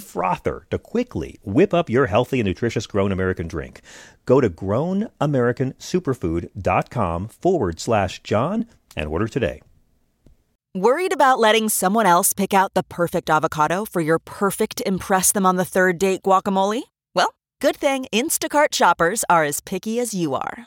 frother to quickly whip up your healthy and nutritious Grown American drink. Go to grownamericansuperfood.com forward slash John and order today. Worried about letting someone else pick out the perfect avocado for your perfect Impress Them on the Third Date guacamole? Well, good thing Instacart shoppers are as picky as you are.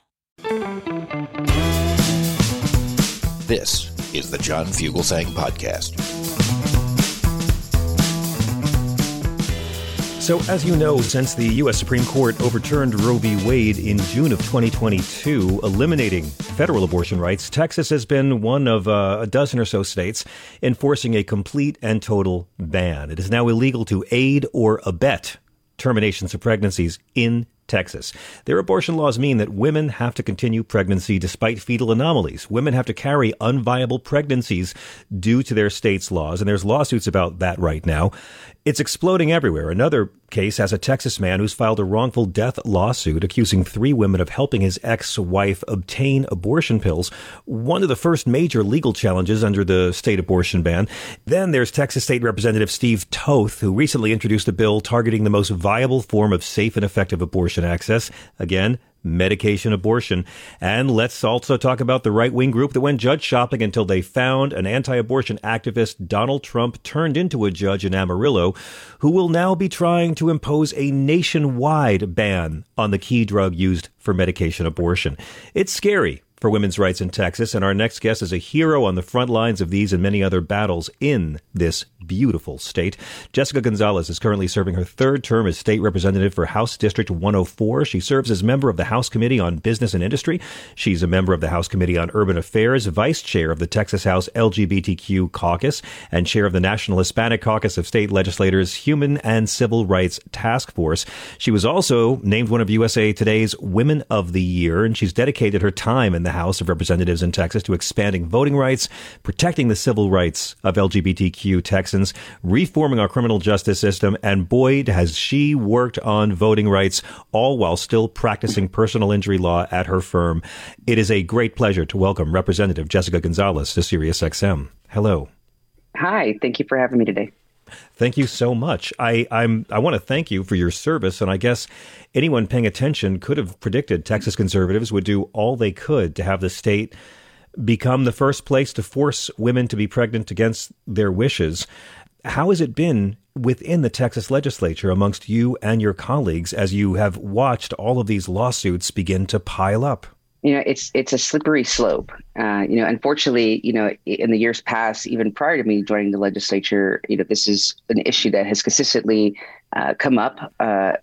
This is the John Fugelsang Podcast. So, as you know, since the U.S. Supreme Court overturned Roe v. Wade in June of 2022, eliminating federal abortion rights, Texas has been one of uh, a dozen or so states enforcing a complete and total ban. It is now illegal to aid or abet terminations of pregnancies in Texas. Their abortion laws mean that women have to continue pregnancy despite fetal anomalies. Women have to carry unviable pregnancies due to their state's laws, and there's lawsuits about that right now. It's exploding everywhere. Another case has a Texas man who's filed a wrongful death lawsuit accusing three women of helping his ex-wife obtain abortion pills. One of the first major legal challenges under the state abortion ban. Then there's Texas State Representative Steve Toth, who recently introduced a bill targeting the most viable form of safe and effective abortion access. Again, medication abortion. And let's also talk about the right wing group that went judge shopping until they found an anti abortion activist Donald Trump turned into a judge in Amarillo who will now be trying to impose a nationwide ban on the key drug used for medication abortion. It's scary for women's rights in Texas, and our next guest is a hero on the front lines of these and many other battles in this beautiful state. Jessica Gonzalez is currently serving her third term as state representative for House District 104. She serves as member of the House Committee on Business and Industry. She's a member of the House Committee on Urban Affairs, vice chair of the Texas House LGBTQ Caucus, and chair of the National Hispanic Caucus of State Legislators Human and Civil Rights Task Force. She was also named one of USA Today's Women of the Year, and she's dedicated her time in the House of Representatives in Texas to expanding voting rights, protecting the civil rights of LGBTQ Texans, reforming our criminal justice system, and boy, has she worked on voting rights, all while still practicing personal injury law at her firm. It is a great pleasure to welcome Representative Jessica Gonzalez to SiriusXM. Hello. Hi, thank you for having me today. Thank you so much. I, I'm I want to thank you for your service, and I guess anyone paying attention could have predicted Texas conservatives would do all they could to have the state become the first place to force women to be pregnant against their wishes. How has it been within the Texas legislature amongst you and your colleagues as you have watched all of these lawsuits begin to pile up? You know it's it's a slippery slope uh, you know unfortunately you know in the years past even prior to me joining the legislature you know this is an issue that has consistently uh, come up uh,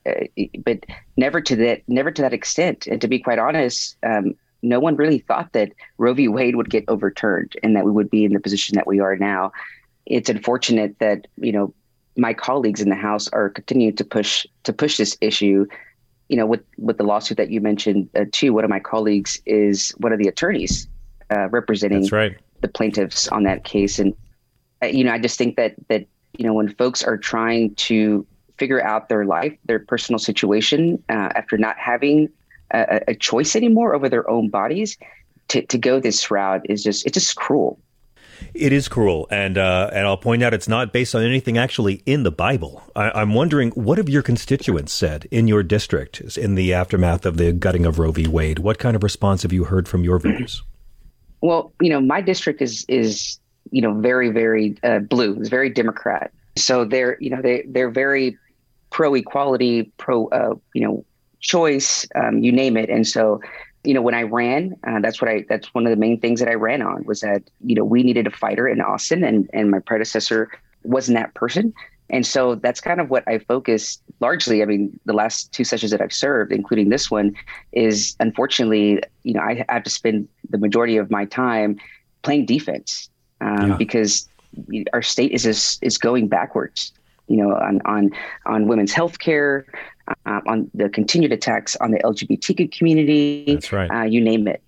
but never to that never to that extent and to be quite honest um, no one really thought that Roe v. Wade would get overturned and that we would be in the position that we are now. It's unfortunate that you know my colleagues in the House are continuing to push to push this issue you know, with with the lawsuit that you mentioned uh, too, one of my colleagues is one of the attorneys uh, representing right. the plaintiffs on that case, and uh, you know, I just think that that you know, when folks are trying to figure out their life, their personal situation uh, after not having a, a, choice anymore over their own bodies, to to go this route is just it's just cruel. It is cruel, and uh, and I'll point out it's not based on anything actually in the Bible. I, am wondering what have your constituents said in your district in the aftermath of the gutting of Roe v. Wade? What kind of response have you heard from your voters? Well, you know, my district is is you know very very uh, blue. It's very Democrat. So they're you know they they're very pro equality, pro uh, you know choice, um, you name it. And so you know when I ran, uh, that's what I that's one of the main things that I ran on was that you know we needed a fighter in Austin, and and my predecessor wasn't that person. And so that's kind of what I focused largely. I mean, the last two sessions that I've served, including this one, is unfortunately, you know, I have to spend the majority of my time playing defense um, yeah. because our state is is, is going backwards. You know, on on on women's health care, uh, on the continued attacks on the LGBTQ community. That's right. Uh, you name it.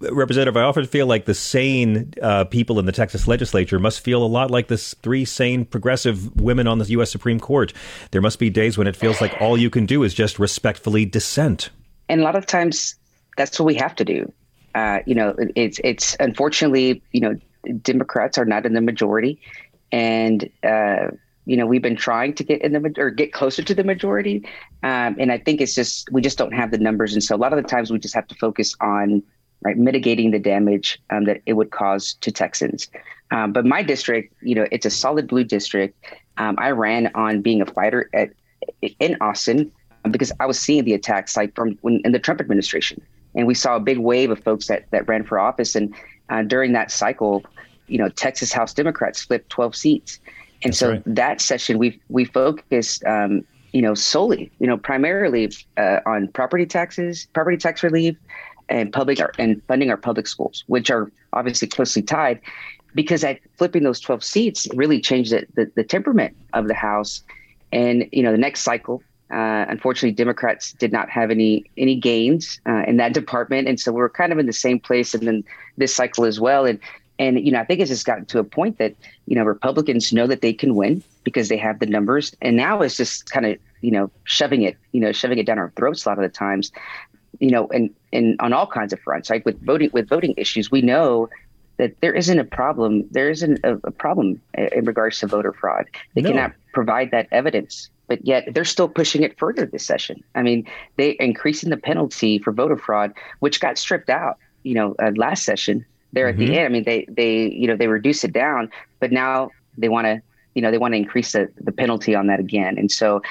Representative, I often feel like the sane uh, people in the Texas legislature must feel a lot like the three sane progressive women on the U.S. Supreme Court. There must be days when it feels like all you can do is just respectfully dissent. And a lot of times, that's what we have to do. Uh, you know, it's it's unfortunately, you know, Democrats are not in the majority, and uh, you know we've been trying to get in the or get closer to the majority, um, and I think it's just we just don't have the numbers, and so a lot of the times we just have to focus on right mitigating the damage um, that it would cause to Texans. Um, but my district, you know, it's a solid blue district. Um, I ran on being a fighter at in Austin because I was seeing the attacks like from when in the Trump administration, and we saw a big wave of folks that that ran for office, and uh, during that cycle, you know, Texas House Democrats flipped 12 seats. And That's so right. that session, we we focused, um, you know, solely, you know, primarily uh, on property taxes, property tax relief, and public and funding our public schools, which are obviously closely tied, because at flipping those 12 seats really changed the, the, the temperament of the House. And you know, the next cycle, uh, unfortunately, Democrats did not have any any gains uh, in that department, and so we're kind of in the same place. And then this cycle as well, and and you know, I think it's just gotten to a point that you know Republicans know that they can win because they have the numbers, and now it's just kind of you know shoving it, you know, shoving it down our throats a lot of the times, you know, and and on all kinds of fronts, like with voting with voting issues, we know that there isn't a problem. There isn't a, a problem in regards to voter fraud. They no. cannot provide that evidence but yet they're still pushing it further this session. I mean, they increasing the penalty for voter fraud, which got stripped out, you know, uh, last session. There mm-hmm. at the mm-hmm. end, I mean, they they you know they reduce it down, but now they want to you know they want to increase the, the penalty on that again, and so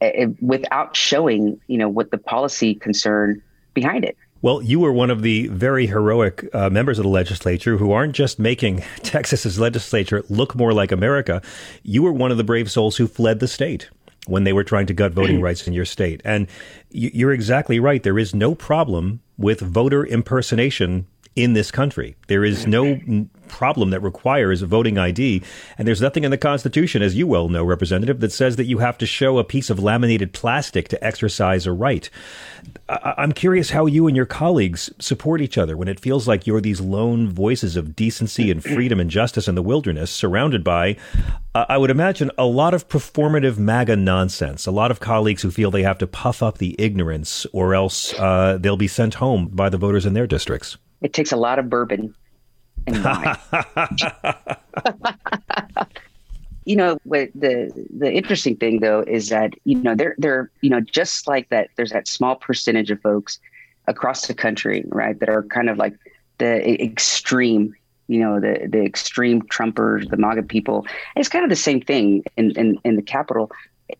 it, without showing you know what the policy concern behind it. Well, you were one of the very heroic uh, members of the legislature who aren't just making Texas's legislature look more like America. You were one of the brave souls who fled the state when they were trying to gut voting rights in your state. And you're exactly right. There is no problem with voter impersonation in this country. There is no problem that requires a voting ID. And there's nothing in the Constitution, as you well know, Representative, that says that you have to show a piece of laminated plastic to exercise a right. I- I'm curious how you and your colleagues support each other when it feels like you're these lone voices of decency and freedom and justice in the wilderness, surrounded by, uh, I would imagine, a lot of performative MAGA nonsense. A lot of colleagues who feel they have to puff up the ignorance or else uh, they'll be sent home by the voters in their districts. It takes a lot of bourbon and wine. you know, what the the interesting thing though is that you know they're they're you know just like that. There's that small percentage of folks across the country, right, that are kind of like the extreme you know the the extreme Trumpers, the MAGA people. It's kind of the same thing in in, in the Capitol,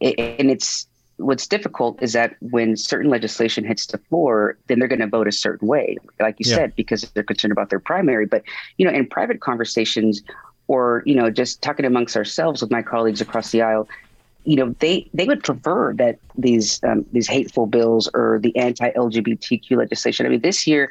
and it's what's difficult is that when certain legislation hits the floor, then they're going to vote a certain way, like you yeah. said, because they're concerned about their primary. But you know, in private conversations, or you know, just talking amongst ourselves with my colleagues across the aisle, you know, they they would prefer that these um, these hateful bills or the anti-LGBTQ legislation. I mean, this year.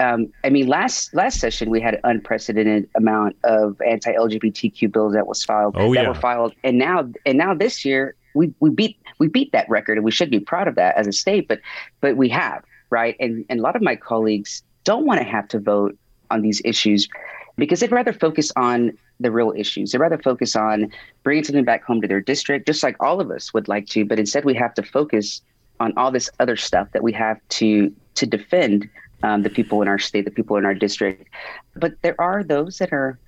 Um, I mean, last last session we had an unprecedented amount of anti-LGBTQ bills that was filed oh, that yeah. were filed, and now and now this year we we beat we beat that record and we should be proud of that as a state but but we have right? And and a lot of my colleagues don't want to have to vote on these issues because they'd rather focus on the real issues. They'd rather focus on bringing something back home to their district just like all of us would like to but instead we have to focus on all this other stuff that we have to to defend um, the people in our state the people in our district. But there are those that are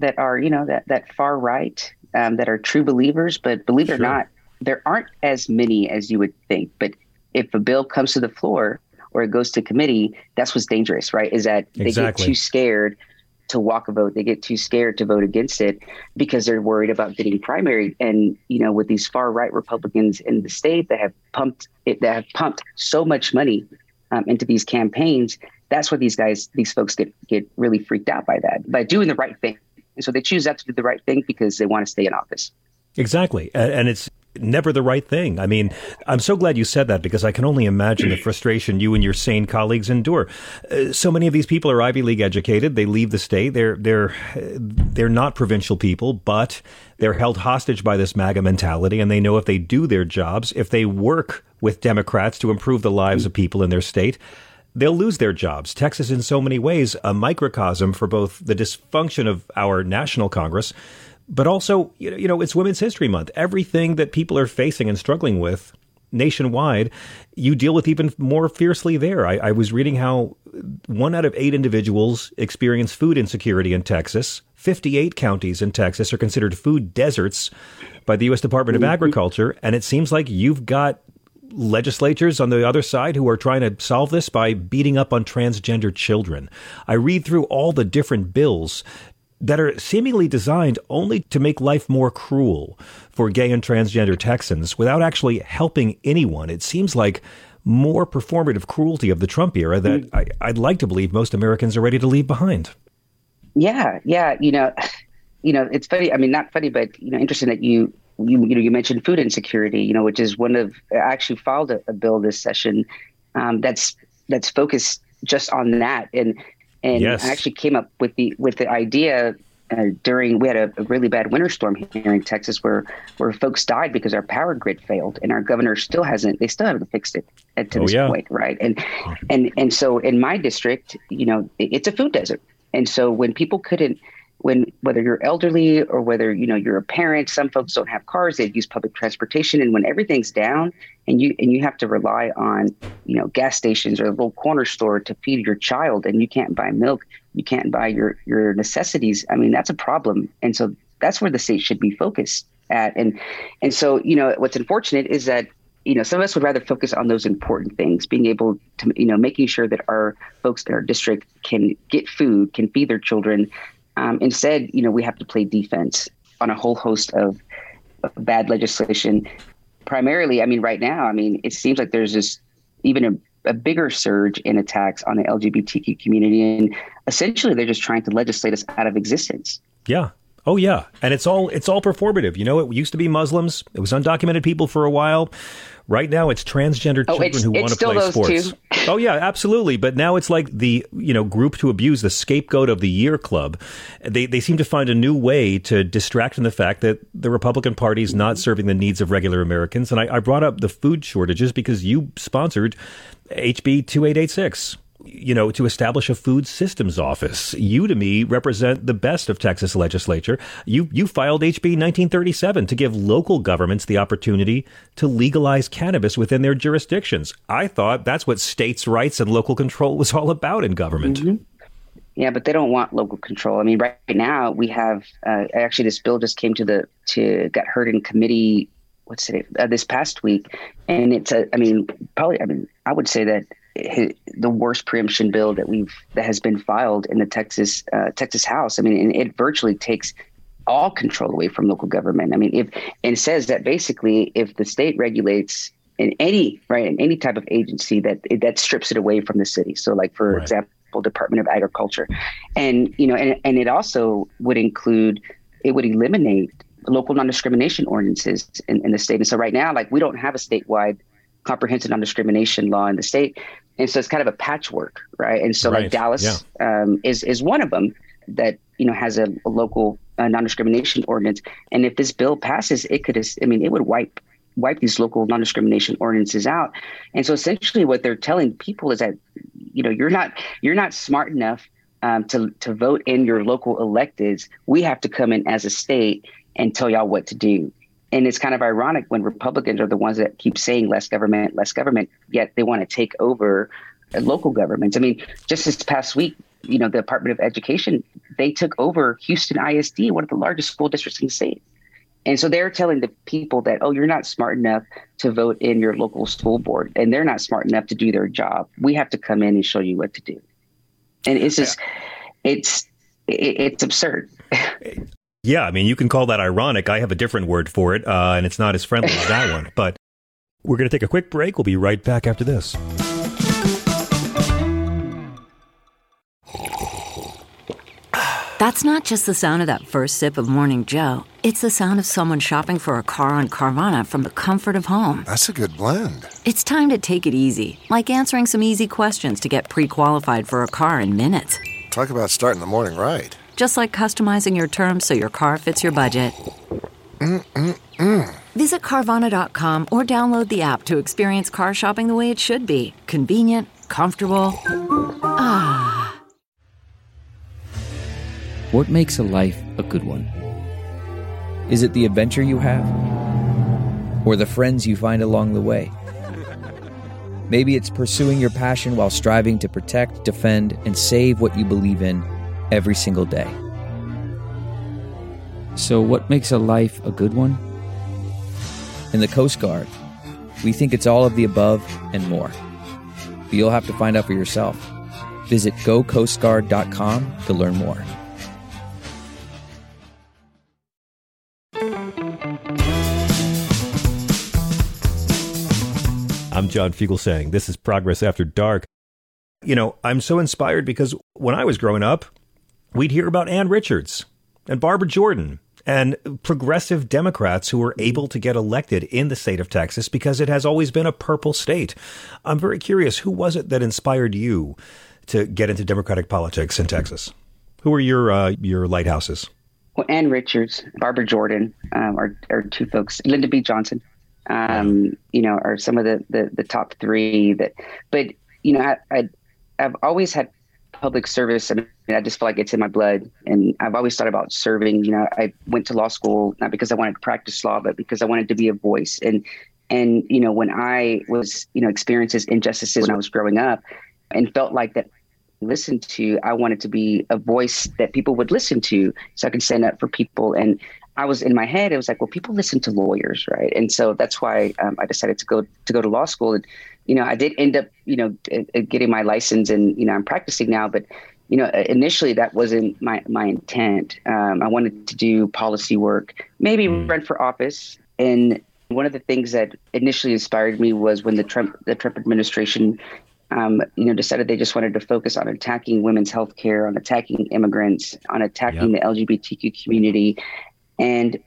that are you know that that far right um, that are true believers, but believe it or not, there aren't as many as you would think. But if a bill comes to the floor or it goes to committee, that's what's dangerous, right? Is that they exactly. get too scared to walk a vote. They get too scared to vote against it because they're worried about getting primary. And you know, with these far right Republicans in the state that have pumped it, that have pumped so much money um, into these campaigns, that's where these guys, these folks get get really freaked out by that by doing the right thing. And so they choose not to do the right thing because they want to stay in office. Exactly, and it's never the right thing. I mean, I'm so glad you said that because I can only imagine the frustration you and your sane colleagues endure. Uh, so many of these people are Ivy League educated. They leave the state. They're they're they're not provincial people, but they're held hostage by this MAGA mentality, and they know if they do their jobs, if they work with Democrats to improve the lives of people in their state. They'll lose their jobs. Texas, in so many ways, a microcosm for both the dysfunction of our national Congress, but also, you know, it's Women's History Month. Everything that people are facing and struggling with nationwide, you deal with even more fiercely there. I, I, was reading how one out of eight individuals experience food insecurity in Texas. 58 counties in Texas are considered food deserts by the U.S. Department of mm-hmm. Agriculture. And it seems like you've got legislatures on the other side who are trying to solve this by beating up on transgender children. I read through all the different bills that are seemingly designed only to make life more cruel for gay and transgender Texans without actually helping anyone. It seems like more performative cruelty of the Trump era that mm. I, would like to believe most Americans are ready to leave behind. Yeah, yeah, you know, you know, it's funny. I mean, not funny, but you know, interesting that you you you know you mentioned food insecurity. You know, which is one of I actually filed a, a bill this session um, that's that's focused just on that and and yes. I actually came up with the with the idea uh, during we had a, a, really bad winter storm here in Texas where where folks died because our power grid failed and our governor still hasn't they still haven't fixed it at, to oh, this yeah. point right and and and so in my district you know it, it's a food desert and so when people couldn't when whether you're elderly or whether you know you're a parent some folks don't have cars they use public transportation and when everything's down and you and you have to rely on you know gas stations or a little corner store to feed your child and you can't buy milk you can't buy your your necessities i mean that's a problem. And so that's where the state should be focused at. And and so you know what's unfortunate is that you know some of us would rather focus on those important things being able to you know making sure that our folks in our district can get food can feed their children um, instead, you know, we have to play defense on a whole host of, of bad legislation. Primarily, I mean, right now, I mean, it seems like there's this even a, a bigger surge in attacks on the LGBTQ community, and essentially, they're just trying to legislate us out of existence. Yeah, Oh yeah, and it's all it's all performative. You know, it used to be Muslims. It was undocumented people for a while. Right now, it's transgender oh, children who want to play sports. Oh yeah, absolutely. But now it's like the you know group to abuse, the scapegoat of the year club. They they seem to find a new way to distract from the fact that the Republican Party is not serving the needs of regular Americans. And I, I brought up the food shortages because you sponsored HB two eight eight six you know, to establish a food systems office. You, to me, represent the best of Texas legislature. You, you filed HB 1937 to give local governments the opportunity to legalize cannabis within their jurisdictions. I thought that's what states' rights and local control was all about in government. Mm-hmm. Yeah, but they don't want local control. I mean, right now we have uh, actually this bill just came to the to got heard in committee. What's it uh, this past week? And it's a. I mean, probably. I mean, I would say that the worst preemption bill that we've that has been filed in the Texas uh, Texas House. I mean, it virtually takes all control away from local government. I mean, if and says that basically if the state regulates in any right in any type of agency that that strips it away from the city. So, like for right. example, Department of Agriculture, and you know, and and it also would include it would eliminate local non-discrimination ordinances in, in the state. And so right now, like we don't have a statewide comprehensive non-discrimination law in the state and so it's kind of a patchwork right? And so right. like dallas yeah. um, is is one of them that you know has a, a local uh, non-discrimination ordinance. And if this bill passes it could i mean it would wipe wipe these local non-discrimination ordinances out. And so essentially what they're telling people is that you know you're not you're not smart enough um, to to vote in your local electeds we have to come in as a state and tell y'all what to do and it's kind of ironic when Republicans are the ones that keep saying less government, less government, yet they want to take over local governments. I mean, just this past week, you know, the Department of Education, they took over Houston ISD, one of the largest school districts in the state. And so they're telling the people that, oh, you're not smart enough to vote in your local school board, and they're not smart enough to do their job. We have to come in and show you what to do. And it's just, yeah. it's, it's absurd. Yeah, I mean, you can call that ironic. I have a different word for it, uh, and it's not as friendly as that one. But we're going to take a quick break. We'll be right back after this. That's not just the sound of that first sip of Morning Joe. It's the sound of someone shopping for a car on Carvana from the comfort of home. That's a good blend. It's time to take it easy, like answering some easy questions to get pre qualified for a car in minutes. Talk about starting the morning right. Just like customizing your terms so your car fits your budget. Mm-mm-mm. Visit Carvana.com or download the app to experience car shopping the way it should be convenient, comfortable. Ah. What makes a life a good one? Is it the adventure you have? Or the friends you find along the way? Maybe it's pursuing your passion while striving to protect, defend, and save what you believe in every single day. So, what makes a life a good one? In the Coast Guard, we think it's all of the above and more. But you'll have to find out for yourself. Visit gocoastguard.com to learn more. I'm John Fugelsang this is Progress After Dark. You know, I'm so inspired because when I was growing up, we'd hear about Ann Richards and Barbara Jordan and progressive Democrats who were able to get elected in the state of Texas because it has always been a purple state. I'm very curious, who was it that inspired you to get into Democratic politics in Texas? Who are your uh, your lighthouses? Well, Ann Richards, Barbara Jordan um, are, are two folks. Lyndon B. Johnson um, you know, are some of the, the, the top three that, but, you know, I, I, I've always had public service. I I just feel like it's in my blood. And I've always thought about serving. You know, I went to law school, not because I wanted to practice law, but because I wanted to be a voice. And, and, you know, when I was, you know, experiences injustices when I was growing up and felt like that listened to, I wanted to be a voice that people would listen to so I could stand up for people. And I was in my head, it was like, well, people listen to lawyers, right? And so that's why um, I decided to go to go to law school. And you know, I did end up, you know, getting my license, and you know, I'm practicing now. But you know, initially that wasn't my my intent. Um, I wanted to do policy work, maybe mm. run for office. And one of the things that initially inspired me was when the Trump the Trump administration um, you know, decided they just wanted to focus on attacking women's health care, on attacking immigrants, on attacking yep. the LGBTQ community. And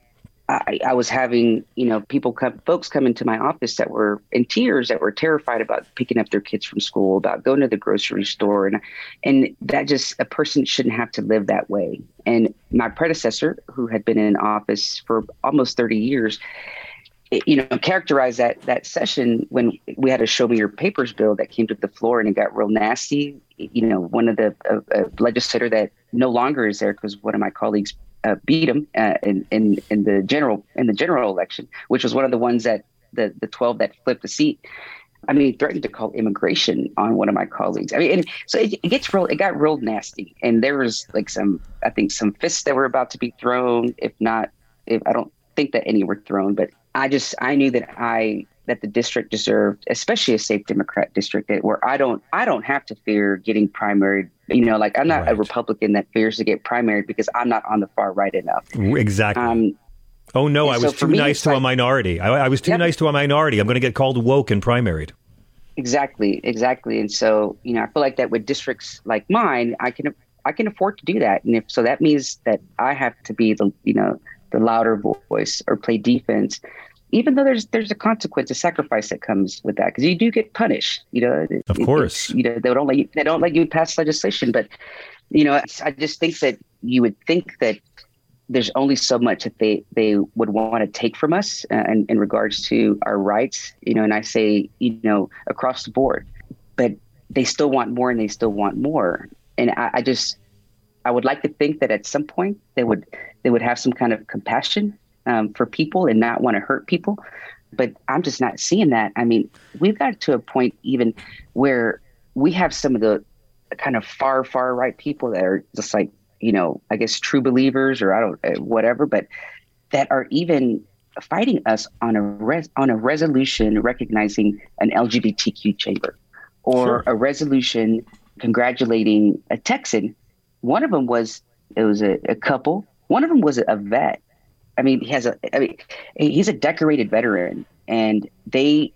I, I, was having, you know, people come, folks come into my office that were in tears, that were terrified about picking up their kids from school, about going to the grocery store, and and that just a person shouldn't have to live that way. And my predecessor, who had been in office for almost thirty years, you know, characterized that that session when we had a show me your papers bill that came to the floor and it got real nasty. You know, one of the uh, legislator that no longer is there because one of my colleagues uh, beat him uh, in, in in the general in the general election, which was one of the ones that the the twelve that flipped the seat. I mean, he threatened to call immigration on one of my colleagues. I mean, and so it, it, gets real. It got real nasty, and there was like some, I think, some fists that were about to be thrown. If not, if I don't think that any were thrown, but I just I knew that I that the district deserved, especially a safe Democrat district, that where I don't I don't have to fear getting primaried. You know, like I'm not right. a Republican that fears to get primaried because I'm not on the far right enough. Exactly. Um, oh no, I was so too nice to like, a minority. I, I was too yep. nice to a minority. I'm going to get called woke and primaried. Exactly, exactly. And so you know, I feel like that with districts like mine, I can I can afford to do that, and if so, that means that I have to be the you know the louder voice or play defense even though there's there's a consequence, a sacrifice that comes with that, because you do get punished. You know, of it, course. you know, they don't let you they don't let you pass legislation, but you know, I just think that you would think that there's only so much that they they would want to take from us uh, in, in regards to our rights. You know, and I say you know across the board, but they still want more and they still want more, and I, I just I would like to think that at some point they would they would have some kind of compassion um, for people and not want to hurt people. But I'm just not seeing that. I mean, we've got to a point even where we have some of the kind of far, far right people that are just like, you know, I guess true believers or I don't, uh, whatever, but that are even fighting us on a res- on a resolution recognizing an LGBTQ chamber or sure. a resolution congratulating a Texan. One of them was it was a, a couple. One of them was a vet. I mean, he has a. I mean, he's a decorated veteran, and they.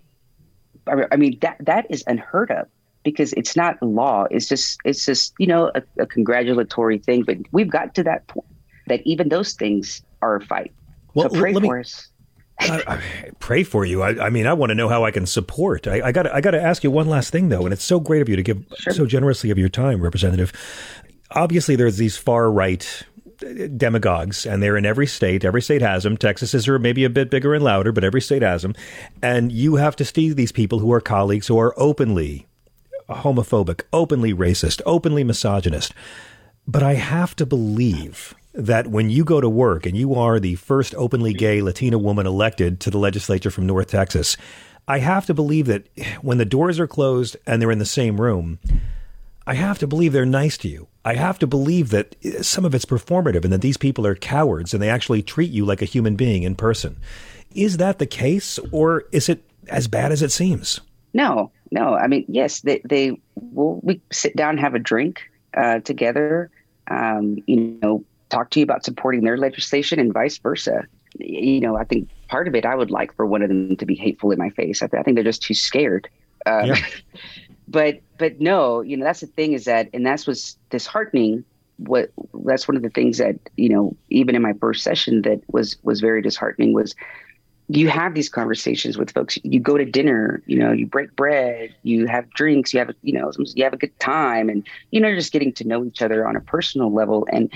I mean that that is unheard of because it's not law. It's just it's just you know a, a congratulatory thing. But we've got to that point that even those things are a fight. Well, so pray for me, us. I, I pray for you. I, I, mean, I want to know how I can support. I, got I got to ask you one last thing though, and it's so great of you to give sure. so generously of your time, Representative. Obviously, there's these far right demagogues, and they're in every state. Every state has them. Texas is maybe a bit bigger and louder, but every state has them. And you have to see these people who are colleagues who are openly homophobic, openly racist, openly misogynist. But I have to believe that when you go to work and you are the first openly gay Latina woman elected to the legislature from North Texas, I have to believe that when the doors are closed and they're in the same room, I have to believe they're nice to you. I have to believe that some of it's performative and that these people are cowards and they actually treat you like a human being in person. Is that the case or is it as bad as it seems? No, no. I mean, yes, they, they will we sit down have a drink uh, together. Um, you know, talk to you about supporting their legislation and vice versa. You know, I think part of it I would like for one of them to be hateful in my face. I, th- I think they're just too scared. Um, yeah. but but no, you know, that's the thing is that, and that's what's disheartening. What that's one of the things that you know, even in my first session, that was was very disheartening was you have these conversations with folks. You go to dinner, you know, you break bread, you have drinks, you have, you know, you have a good time, and you know, you're just getting to know each other on a personal level. And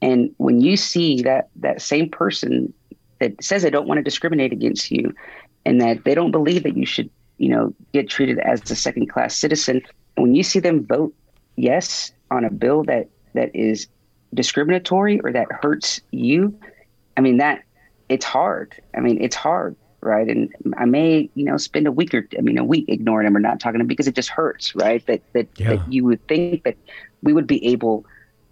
and when you see that that same person that says they don't want to discriminate against you, and that they don't believe that you should, you know, get treated as a second class citizen, when you see them vote yes on a bill that that is discriminatory or that hurts you, I mean that it's hard. I mean, it's hard, right? And I may, you know, spend a week or I mean, a week ignoring them or not talking to them because it just hurts, right? That that, yeah. that you would think that we would be able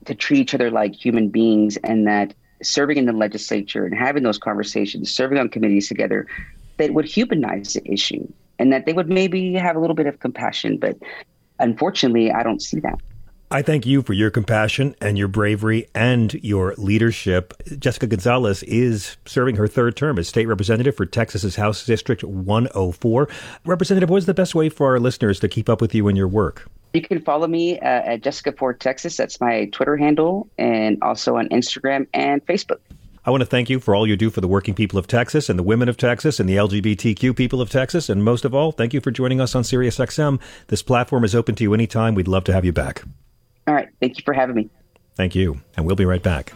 to treat each other like human beings, and that serving in the legislature and having those conversations, serving on committees together, that would humanize the issue, and that they would maybe have a little bit of compassion. But unfortunately, I don't see that. I thank you for your compassion and your bravery and your leadership. Jessica Gonzalez is serving her third term as state representative for Texas's House District 104. Representative, what is the best way for our listeners to keep up with you and your work? You can follow me uh, at Jessica Ford Texas. That's my Twitter handle, and also on Instagram and Facebook. I want to thank you for all you do for the working people of Texas and the women of Texas and the LGBTQ people of Texas. And most of all, thank you for joining us on SiriusXM. This platform is open to you anytime. We'd love to have you back. All right. Thank you for having me. Thank you. And we'll be right back.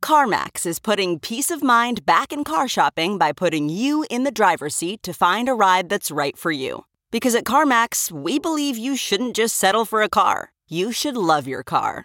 CarMax is putting peace of mind back in car shopping by putting you in the driver's seat to find a ride that's right for you. Because at CarMax, we believe you shouldn't just settle for a car, you should love your car.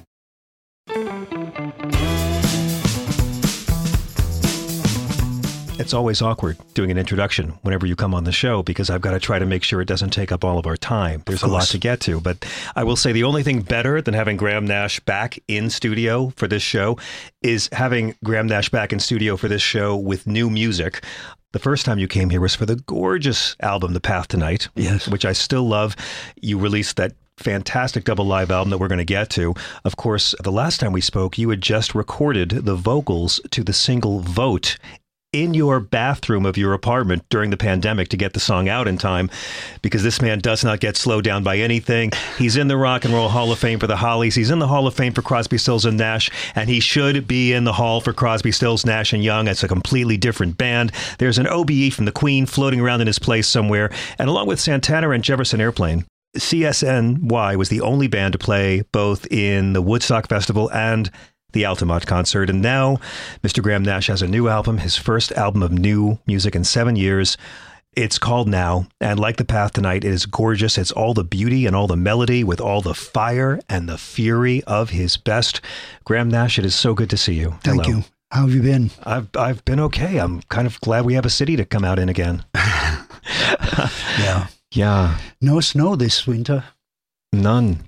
It's always awkward doing an introduction whenever you come on the show because I've got to try to make sure it doesn't take up all of our time. There's a lot to get to, but I will say the only thing better than having Graham Nash back in studio for this show is having Graham Nash back in studio for this show with new music. The first time you came here was for the gorgeous album, This Path Tonight, yes. which I still love. You released that fantastic double live album that we're going to get to. Of course, the last time we spoke, you had just recorded the vocals to the single Vote in your bathroom of your apartment during the pandemic to get the song out in time because this man does not get slowed down by anything. He's in the Rock and Roll Hall of Fame for the Hollies. He's in the Hall of Fame for Crosby, Stills, and Nash, and he should be in the Hall for Crosby, Stills, Nash, and Young. It's a completely different band. There's an OBE from the Queen floating around in his place somewhere, and along with Santana and Jefferson Airplane, CSNY was the only band to play both in the Woodstock Festival and the Altamont concert. And now Mr. Graham Nash has a new album, his first album of new music in seven years. It's called Now, and like This Path Tonight, it is gorgeous. It's all the beauty and all the melody with all the fire and the fury of his best. Graham Nash, it is so good to see you. Thank Hello. you. How have you been? I've I've been okay. I'm kind of glad we have a city to come out in again. Yeah. Yeah, No snow this winter. none,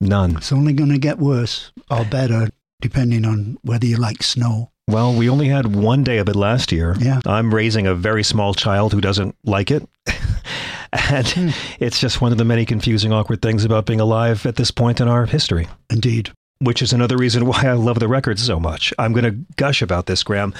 none. It's only going to get worse or better, depending on whether you like snow. Well, we only had one day of it last year. Yeah. I'm raising a very small child who doesn't like it. and Hmm. it's just one of the many confusing, awkward things about being alive at this point in our history, Indeed. which is another reason why I love the record so much. I'm going to gush about this, Graham.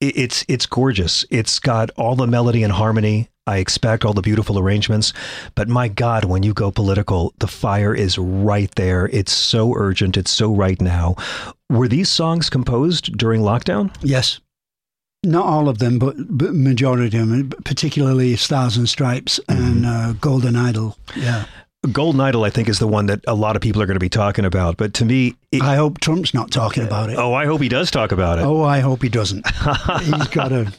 It's, it's gorgeous. It's got all the melody and harmony. I expect all the beautiful arrangements. But my God, when you go political, the fire is right there. It's so urgent. It's so right now. Were these songs composed during lockdown? Yes. Not all of them, but, but majority of them, particularly Stars and Stripes and uh, Golden Idol. Yeah. Golden Idol, I think, is the one that a lot of people are going to be talking about. But to me, it, I hope Trump's not talking about it. oh, I hope he does talk about it. Oh, I hope he doesn't. He's got a,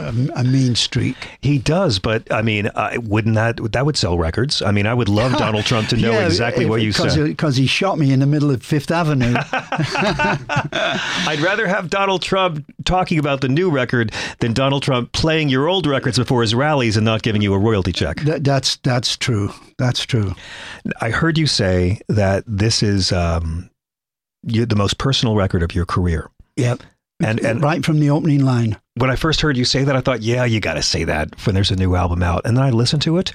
a, a mean streak. He does, but I mean, I wouldn't that that would sell records? I mean, I would love Donald Trump to know Yeah, exactly if- what you cause said. Because he shot me in the middle of Fifth Avenue. I'd rather have Donald Trump talking about the new record than Donald Trump playing your old records before his rallies and not giving you a royalty check. That, that's that's true. That's true. I heard you say that this is um, you, the most personal record of your career. Yep. And and right from the opening line. when I first heard you say that, I thought, yeah, you got to say that when there's a new album out. And then I listened to it,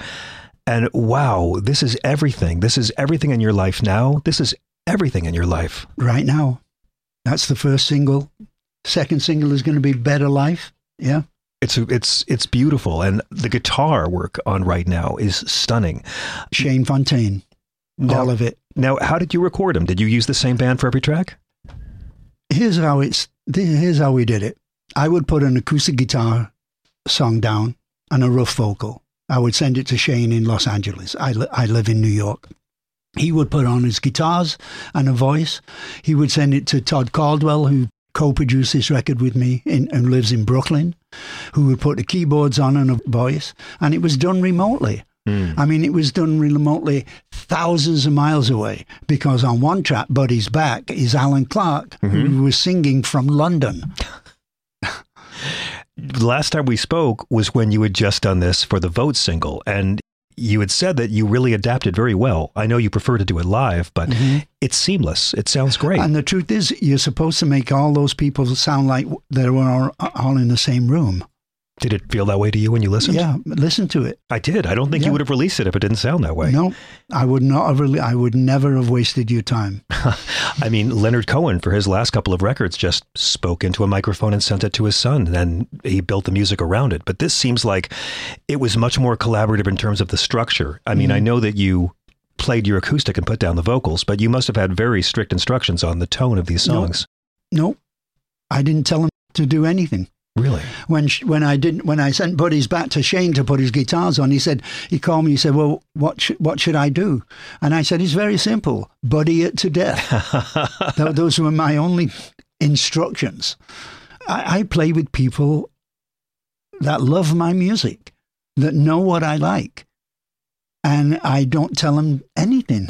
and wow, this is everything. This is everything in your life now. This is everything in your life. right now. That's the first single. Second single is going to be Better Life. Yeah. It's it's it's beautiful, and the guitar work on right now is stunning. Shane Fontayne. Now- All of it. Now, how did you record them? Did you use the same band for every track? Here's how it's. Here's how we did it. I would put an acoustic guitar song down and a rough vocal. I would send it to Shane in Los Angeles. I, li- I live in New York. He would put on his guitars and a voice. He would send it to Todd Caldwell, who co-produced this record with me in, and lives in Brooklyn, who would put the keyboards on and a voice. And it was done remotely. Hmm. I mean, it was done remotely thousands of miles away because on one track, Buddy's Back, is Allan Clarke, who mm-hmm. was singing from London. The last time we spoke was when you had just done this for the Vote single, and you had said that you really adapted very well. I know you prefer to do it live, but mm-hmm. it's seamless. It sounds great. And the truth is, you're supposed to make all those people sound like they were all, all in the same room. Did it feel that way to you when you listened? Yeah, listen to it. I did. I don't think you would have released it if it didn't sound that way. No, I would not have. Really, I would never have wasted your time. I mean, Leonard Cohen, for his last couple of records, just spoke into a microphone and sent it to his son, and he built the music around it. But this seems like it was much more collaborative in terms of the structure. I mean, I mm. know that you played your acoustic and put down the vocals, but you must have had very strict instructions on the tone of these No. songs. No, I didn't tell him to do anything. Really? when sh- when I didn't when I sent Buddy's back to Shane to put his guitars on, he said he called me. He said, "Well, what sh- what should I do?" And I said, "It's very simple. Buddy it to death." Tho- Those were my only instructions. I, I play with people that love my music, that know what I like, and I don't tell them anything.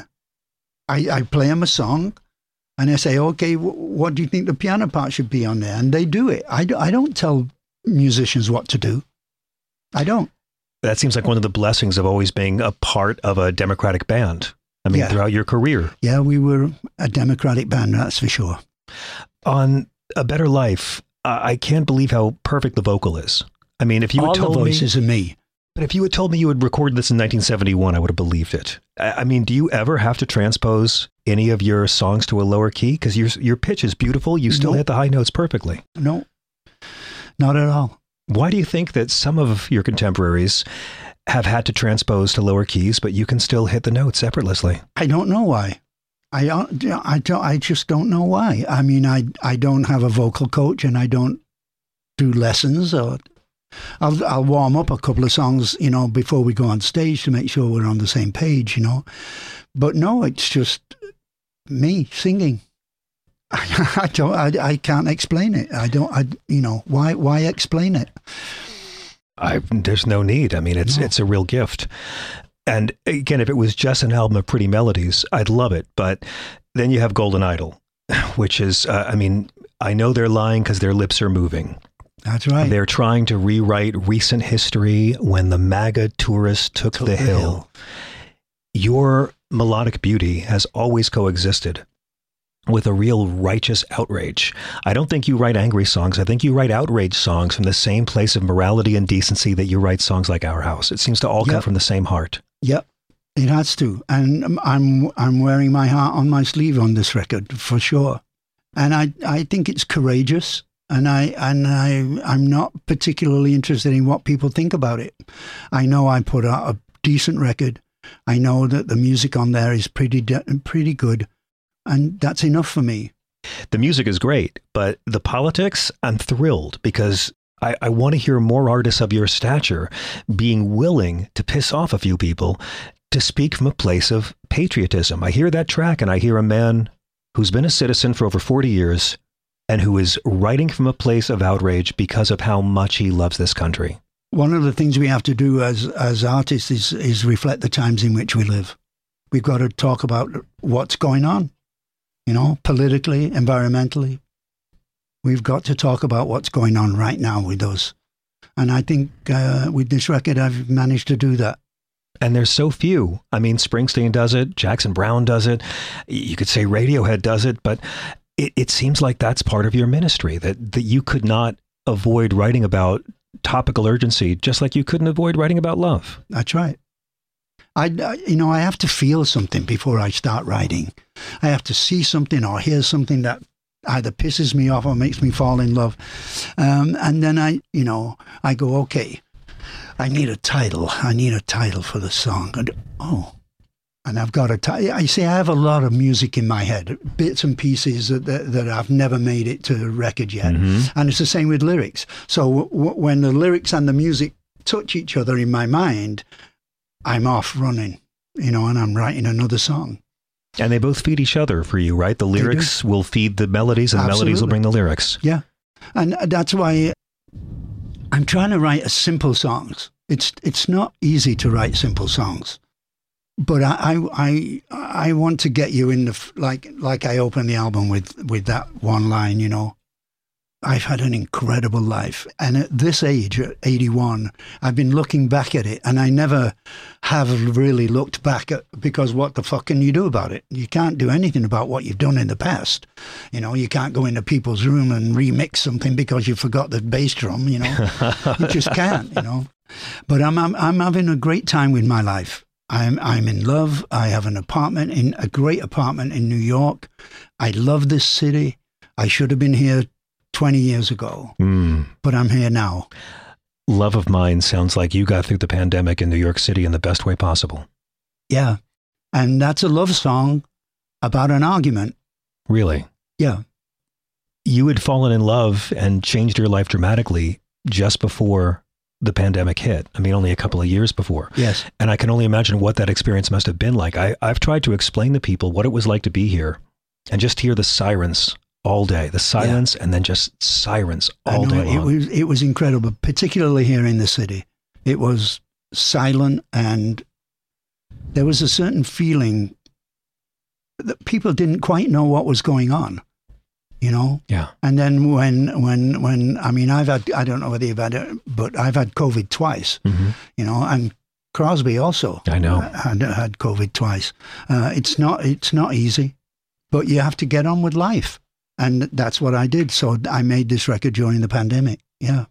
I, I play them a song, and I say, okay, wh- what do you think the piano part should be on there? And they do it. I, do, I don't tell musicians what to do. I don't. That seems like one of the blessings of always being a part of a Democratic band. I mean, Yeah. throughout your career. Yeah, we were a democratic band, that's for sure. On A Better Life, I can't believe how perfect the vocal is. I mean, if you All had the told me, voices are me. but if you had told me you had recorded this in 1971, I would have believed it. I, I mean, do you ever have to transpose any of your songs to a lower key? Because your your pitch is beautiful. You still No. hit the high notes perfectly. No, not at all. Why do you think that some of your contemporaries have had to transpose to lower keys, but you can still hit the notes effortlessly? I don't know why. I, uh, I, don't, I just don't know why. I mean, I, I don't have a vocal coach and I don't do lessons or I'll, I'll warm up a couple of songs, you know, before we go on stage to make sure we're on the same page, you know. But no, it's just me singing. I don't. I, I can't explain it. I don't. I you know why why explain it? I there's no need. I mean, it's no. it's a real gift. And again, if it was just an album of pretty melodies, I'd love it. But then you have Golden Idol, which is, uh, I mean, I know they're lying because their lips are moving. That's right. They're trying to rewrite recent history when the MAGA tourists took, took the, the hill. hill. Your melodic beauty has always coexisted with a real righteous outrage. I don't think you write angry songs. I think you write outrage songs from the same place of morality and decency that you write songs like Our House. It seems to all come from the same heart. Yep. It has to. And I'm I'm wearing my heart on my sleeve on this record for sure. And I I think it's courageous and I and I I'm not particularly interested in what people think about it. I know I put out a decent record. I know that the music on there is pretty de- pretty good, and that's enough for me. The music is great, but the politics, I'm thrilled because I, I want to hear more artists of your stature being willing to piss off a few people to speak from a place of patriotism. I hear that track and I hear a man who's been a citizen for over 40 years and who is writing from a place of outrage because of how much he loves this country. One of the things we have to do as as artists is is reflect the times in which we live. We've got to talk about what's going on, you know, politically, environmentally. We've got to talk about what's going on right now with us. And I think uh, with this record, I've managed to do that. And there's so few. I mean, Springsteen does it, Jackson Browne does it. You could say Radiohead does it, but it, it seems like that's part of your ministry that, that you could not avoid writing about topical urgency, just like you couldn't avoid writing about love. That's right. I, you know, I have to feel something before I start writing. I have to see something or hear something that either pisses me off or makes me fall in love. Um, and then I, you know, I go, okay, I need a title. I need a title for the song. And oh, and I've got to. I see. I have a lot of music in my head, bits and pieces that that, that I've never made it to record yet, mm-hmm. and it's the same with lyrics. So w- when the lyrics and the music touch each other in my mind, I'm off running, you know, and I'm writing another song. And they both feed each other for you, right? The lyrics will feed the melodies, and Absolutely. the melodies will bring the lyrics. Yeah, and that's why I'm trying to write simple songs. It's it's not easy to write simple songs but I, I, I want to get you in the like, like I open the album with with that one line. You know, I've had an incredible life, and at this age, at eighty-one, I've been looking back at it, and I never have really looked back at because what the fuck can you do about it? You can't do anything about what you've done in the past. You know, you can't go into people's room and remix something because you forgot the bass drum. You know, you just can't. You know. But I'm, I'm I'm having a great time with my life I'm I'm in love. I have an apartment in a great apartment in New York. I love this city. I should have been here 20 years ago, mm. but I'm here now. Love of mine sounds like you got through the pandemic in New York City in the best way possible. Yeah. And that's a love song about an argument. Really? Yeah. You had fallen in love and changed your life dramatically just before the pandemic hit. I mean, only a couple of years before. Yes. And I can only imagine what that experience must have been like. I, I've tried to explain to people what it was like to be here and just hear the sirens all day, the silence, yeah. and then just sirens all day long. It was, it was incredible, particularly here in the city. It was silent and there was a certain feeling that people didn't quite know what was going on you know. Yeah. And then when when when I mean I've had I don't know whether you've had it, but I've had COVID twice. Mm-hmm. You know, and Crosby also. I know had had COVID twice. Uh, it's not it's not easy, but you have to get on with life, and that's what I did. So I made this record during the pandemic. Yeah.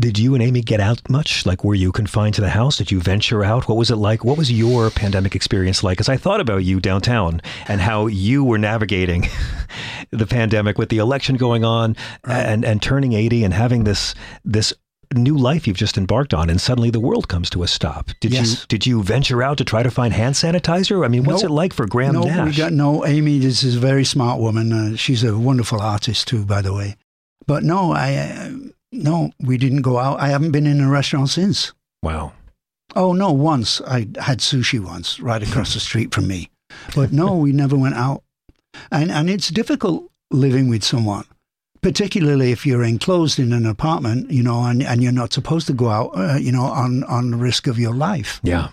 Did you and Amy get out much? Like, were you confined to the house? Did you venture out? What was it like? What was your pandemic experience like? As I thought about you downtown and how you were navigating the pandemic with the election going on right. and, and turning 80 and having this, this new life you've just embarked on, and suddenly the world comes to a stop. Did Yes. you did you venture out to try to find hand sanitizer? I mean, what's it like for Graham no, Nash? we got no. Amy this is a very smart woman. Uh, she's a wonderful artist too, by the way. But no, I uh, no, we didn't go out. I haven't been in a restaurant since. wow. Oh no, once I had sushi once right across the street from me, but no, we never went out. And and it's difficult living with someone, particularly if you're enclosed in an apartment, you know, and, and you're not supposed to go out, uh, you know, on on the risk of your life Yeah.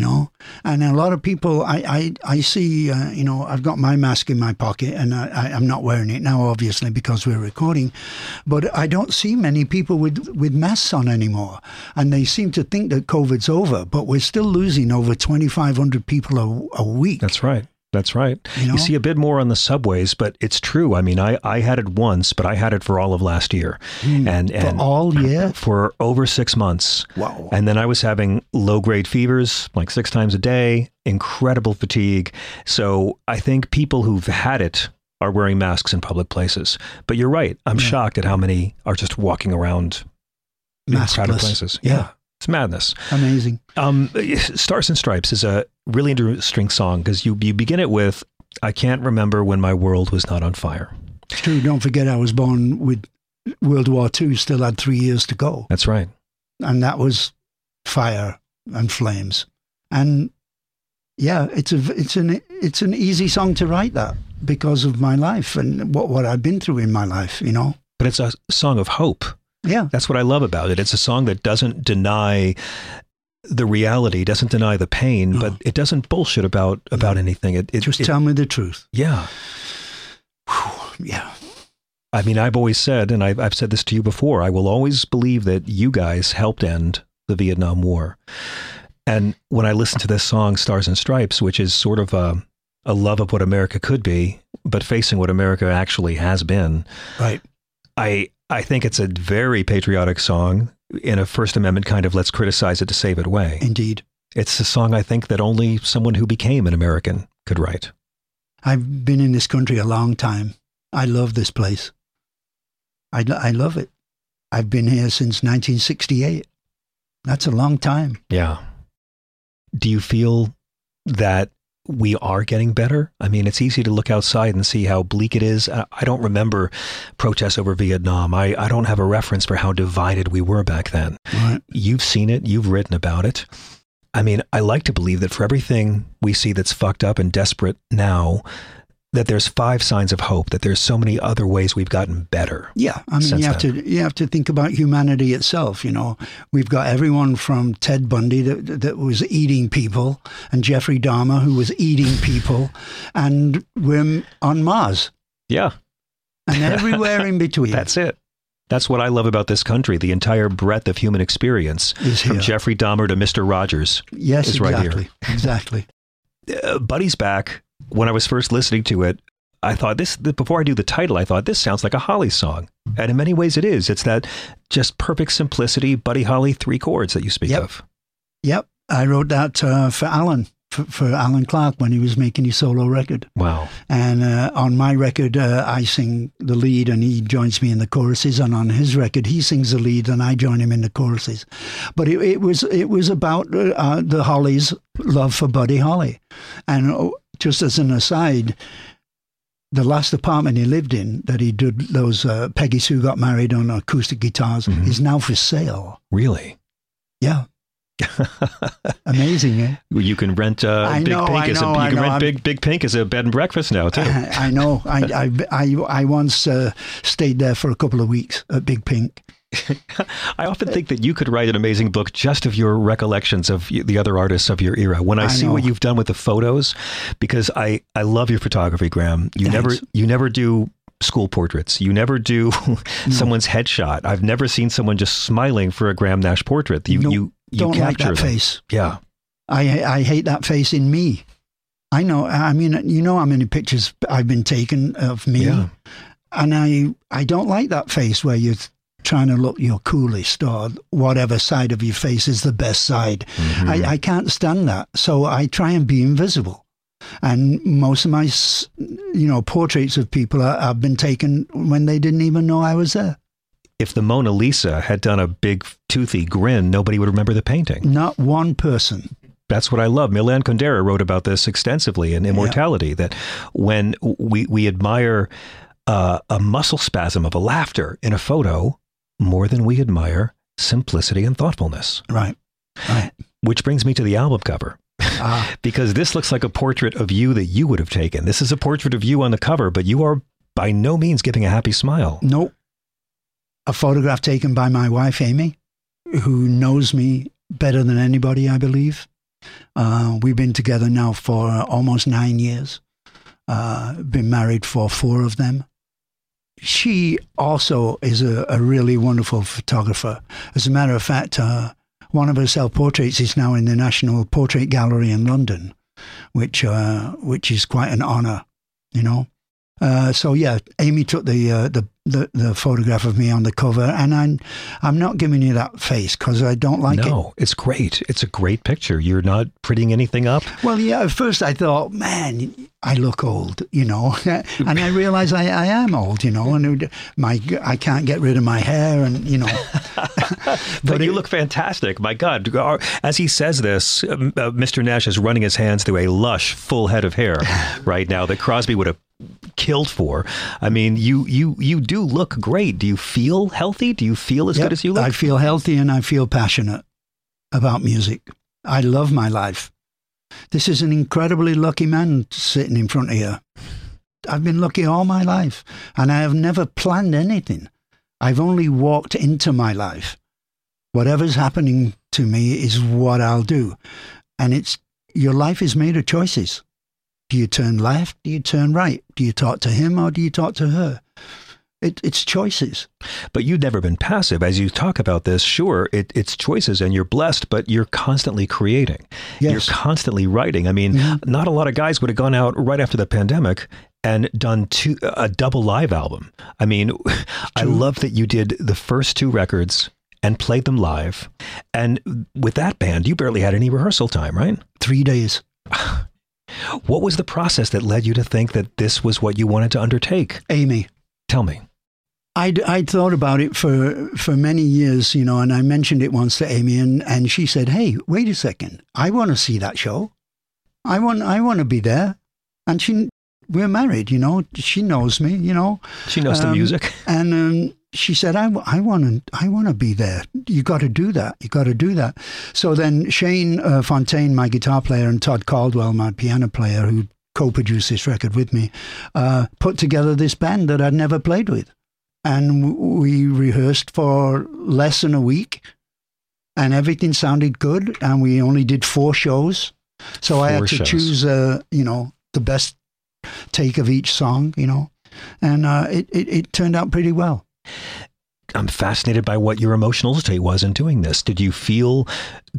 You know? And a lot of people i i, I see uh, you know i've got my mask in my pocket and I, i'm not wearing it now obviously because we're recording. But i don't see many people with with masks on anymore. And they seem to think that covid's over but we're still losing over 2500 people a, a week. That's right. That's right. You know? You see a bit more on the subways, but it's true. I mean, I, I had it once, but I had it for all of last year, hmm. and for and all year for over six months. Wow. And then I was having low grade fevers like six times a day, incredible fatigue. So I think people who've had it are wearing masks in public places. But you're right. I'm shocked at how many are just walking around in crowded Maskless. places. Yeah. Yeah. It's madness. amazing Um, Stars and Stripes is a really interesting song because you, you begin it with, I can't remember when my world was not on fire. it's true don't forget i was born with world war ii still had three years to go That's right. and that was fire and flames. And yeah, it's a it's an it's an easy song to write that because of my life and what what I've been through in my life. You know, But it's a song of hope. Yeah, That's what I love about it. It's a song that doesn't deny the reality, doesn't deny the pain, No. but it doesn't bullshit about about anything. It, it just it- tell me the truth. yeah. Yeah, I mean, I've always said, and I've, I've said this to you before, I will always believe that you guys helped end the Vietnam War. And when I listen to this song, Stars and Stripes, which is sort of a, a love of what America could be, but facing what America actually has been, right. I I think it's a very patriotic song in a First Amendment kind of let's criticize it to save it way. Indeed, It's a song I think that only someone who became an American could write. I've been in this country a long time. I love this place. I I love it. I've been here since 1968. That's a long time. Yeah. Do you feel that we are getting better? I mean, it's easy to look outside and see how bleak it is. I I don't remember protests over Vietnam. I, I don't have a reference for how divided we were back then. Right. You've seen it, you've written about it. I mean, I like to believe that for everything we see that's fucked up and desperate now, that there's five signs of hope, that there's so many other ways we've gotten better. Yeah, I mean, you have then. to you have to think about humanity itself. You know, we've got everyone from Ted Bundy that that was eating people, and Jeffrey Dahmer who was eating people, and we're on Mars Yeah. and everywhere in between. That's it. That's what I love about this country. The entire breadth of human experience, Is from. Jeffrey Dahmer to Mr. Rogers. yes, is right here. exactly, exactly. Uh, Buddy's back. When I was first listening to it, I thought this. th- Before I do the title, I thought this sounds like a Holly song, and in many ways, it is. It's that just perfect simplicity, Buddy Holly three chords that you speak Yep. of. Yep, I wrote that uh, for Alan for, for Allan Clarke when he was making his solo record. Wow. And uh, on my record, uh, I sing the lead and he joins me in the choruses. And on his record, he sings the lead and I join him in the choruses. But it, it was it was about uh, uh, the Hollies' love for Buddy Holly. And uh, just as an aside, the last apartment he lived in that he did those uh, Peggy Sue got married on acoustic guitars Mhm. is now for sale. Really? Yeah. Amazing, eh? You can rent uh, I Big know, Pink I as a know, you I can know. rent I'm- Big Big Pink as a bed and breakfast now too. I I know. I, I, I, I once uh, stayed there for a couple of weeks at Big Pink. I often think that you could write an amazing book just of your recollections of the other artists of your era. When I, I see know. what you've done with the photos, because I, I love your photography, Graham. You never you never do school portraits. You never do someone's headshot. I've never seen someone just smiling for a Graham Nash portrait. You No, you you Don't like capture that them. face. Yeah. I I hate that face in me. I know. I mean, you know how many pictures I've been taken of me, Yeah. and I I don't like that face where you're trying to look your coolest or whatever side of your face is the best side. Mm-hmm. I, I can't stand that, so I try and be invisible. And most of my, you know, portraits of people have been taken when they didn't even know I was there. if the Mona Lisa had done a big toothy grin, nobody would remember the painting. Not one person. That's what I love. Milan Kundera wrote about this extensively in Immortality. Yeah. That when we we admire uh, a muscle spasm of a laughter in a photo more than we admire simplicity and thoughtfulness. Right. Right. Which brings me to the album cover. Ah. because this looks like a portrait of you that you would have taken. This is a portrait of you on the cover, but you are by no means giving a happy smile. Nope. A photograph taken by my wife, Amy, who knows me better than anybody, I believe. Uh, we've been together now for almost nine years. Uh, been married for four of them. She also is a, a really wonderful photographer. As a matter of fact, uh, one of her self portraits is now in the National Portrait Gallery in London, which uh, which is quite an honour, you know. Uh, so yeah, Amy took the, uh, the, the the photograph of me on the cover, and I'm I'm not giving you that face because I don't like no, it. No, it's great. It's a great picture. You're not prettying anything up. Well, yeah. At first, I thought, man, I look old, you know, and I realize I, I am old, you know, and my I can't get rid of my hair, and you know. but, but you it, look fantastic. My God, as he says this, um, uh, Mr. Nash is running his hands through a lush, full head of hair right now that Crosby would have killed for. I mean, you you you do look great. Do you feel healthy? Do you feel as yep, good as you look? I feel healthy and I feel passionate about music. I love my life. This is an incredibly lucky man sitting in front of you. I've been lucky all my life and I have never planned anything. I've only walked into my life. Whatever's happening to me is what I'll do. And it's your life is made of choices. Do you turn left? Do you turn right? Do you talk to him or do you talk to her? It, it's choices. But you've never been passive. As you talk about this, sure, it, it's choices and you're blessed, but you're constantly creating. Yes. You're constantly writing. I mean, mm-hmm. not a lot of guys would have gone out right after the pandemic and done two, a double live album. I mean, I love that you did the first two records and played them live. And with that band, you barely had any rehearsal time, right? Three days. What was the process that led you to think that this was what you wanted to undertake? Amy. Tell me. I'd, I'd thought about it for, for many years, you know, and I mentioned it once to Amy, and, and she said, Hey, wait a second. I want to see that show. I want, I want to be there. And she, we're married, you know, she knows me, you know. She knows um, the music. And um, she said, I, I want to, I want to be there. You got to do that. You got to do that. So then Shane uh, Fontayne, my guitar player, and Todd Caldwell, my piano player, who co-produced this record with me, uh, put together this band that I'd never played with. And we rehearsed for less than a week and everything sounded good. And we only did four shows. So four I had to shows. choose, uh, you know, the best take of each song, you know, and uh, it, it, it turned out pretty well. I'm fascinated by what your emotional state was in doing this. Did you feel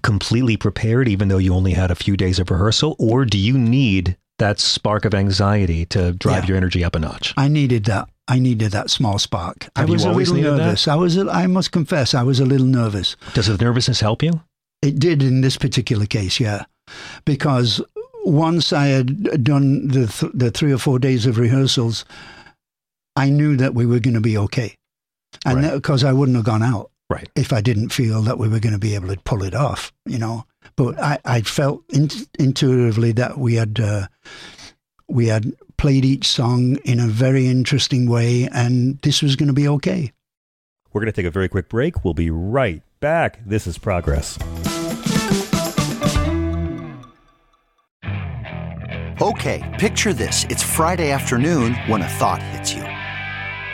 completely prepared, even though you only had a few days of rehearsal, or do you need that spark of anxiety to drive yeah. your energy up a notch? I needed that. I needed that small spark. Have I was a little nervous. That? I was. I must confess, I was a little nervous. Does the nervousness help you? It did in this particular case, yeah, because once I had done the th- the three or four days of rehearsals, I knew that we were going to be okay and because right. I wouldn't have gone out right if I didn't feel that we were going to be able to pull it off, you know. But I, I felt in, intuitively that we had uh, we had played each song in a very interesting way, and this was going to be okay. We're going to take a very quick break. We'll be right back. This is Progress. Okay, picture this. It's Friday afternoon when a thought hits you.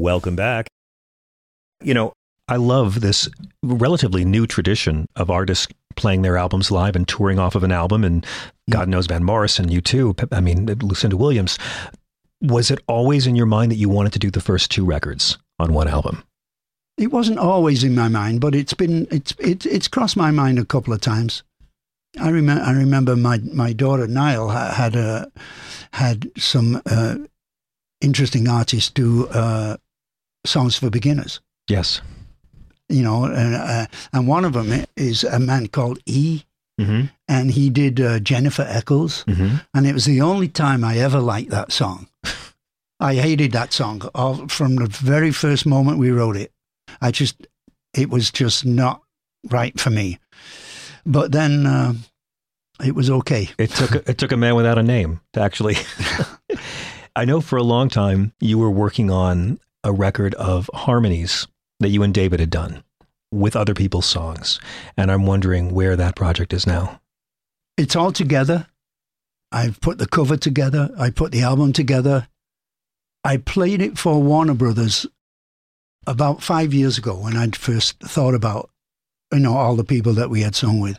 Welcome back. You know, I love this relatively new tradition of artists playing their albums live and touring off of an album. And God knows Van Morrison, you too. I mean, Lucinda Williams. Was it always in your mind that you wanted to do the first two records on one album? It wasn't always in my mind, but it's been it's it's it's crossed my mind a couple of times. I remember I remember my my daughter Nile had a had some uh, interesting artists do uh, songs for beginners. Yes, you know, and uh, and one of them is a man called E. Mm-hmm. And he did uh, Jennifer Eccles, mm-hmm. and it was the only time I ever liked that song. I hated that song all, from the very first moment we wrote it. I just, it was just not right for me. But then uh, it was okay. It took it took a man without a name to actually. I know for a long time you were working on a record of harmonies that you and David had done with other people's songs. And I'm wondering where that project is now. It's all together. I've put the cover together. I put the album together. I played it for Warner Brothers about five years ago when I'd first thought about, you know, all the people that we had sung with.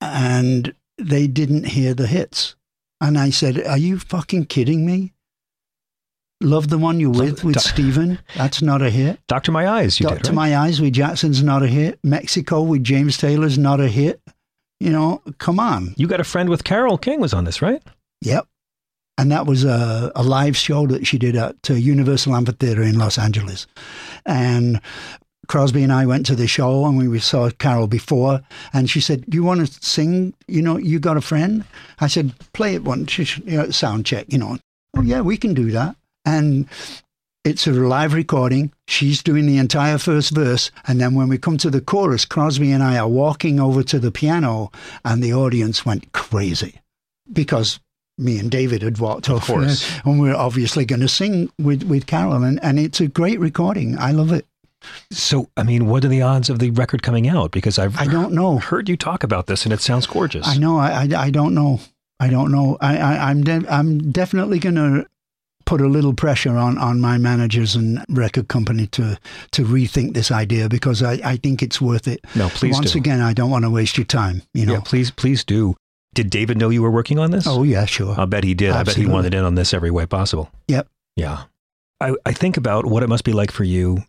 And they didn't hear the hits. And I said, Are you fucking kidding me? Love the one you with with Stephen. That's not a hit. Doctor My Eyes, you Doctor did. Right? My Eyes with Jackson's not a hit. Mexico with James Taylor's not a hit. You know, come on. You got a friend with Carole King was on this, right? Yep. And that was a, a live show that she did at uh, Universal Amphitheater in Los Angeles. And Crosby and I went to the show and we saw Carole before. And she said, Do you want to sing? You know, you got a friend? I said, Play it once, you know, sound check, you know. Oh, yeah, we can do that. And it's a live recording. She's doing the entire first verse. And then when we come to the chorus, Crosby and I are walking over to the piano, and the audience went crazy because me and David had walked of over course. and we're obviously going to sing with, with Carole. And, and it's a great recording. I love it. So, I mean, what are the odds of the record coming out? Because I've I don't know. heard you talk about this, and it sounds gorgeous. I know. I, I, I don't know. I don't know. I, I, I'm de- I'm definitely going to put a little pressure on, on my managers and record company to to rethink this idea because I, I think it's worth it. No, please Once do. again, I don't want to waste your time. You know. Yeah, please, please do. Did David know you were working on this? Oh yeah, sure. I'll bet he did. I bet he wanted in on this every way possible. Yep. Yeah. I, I think about what it must be like for you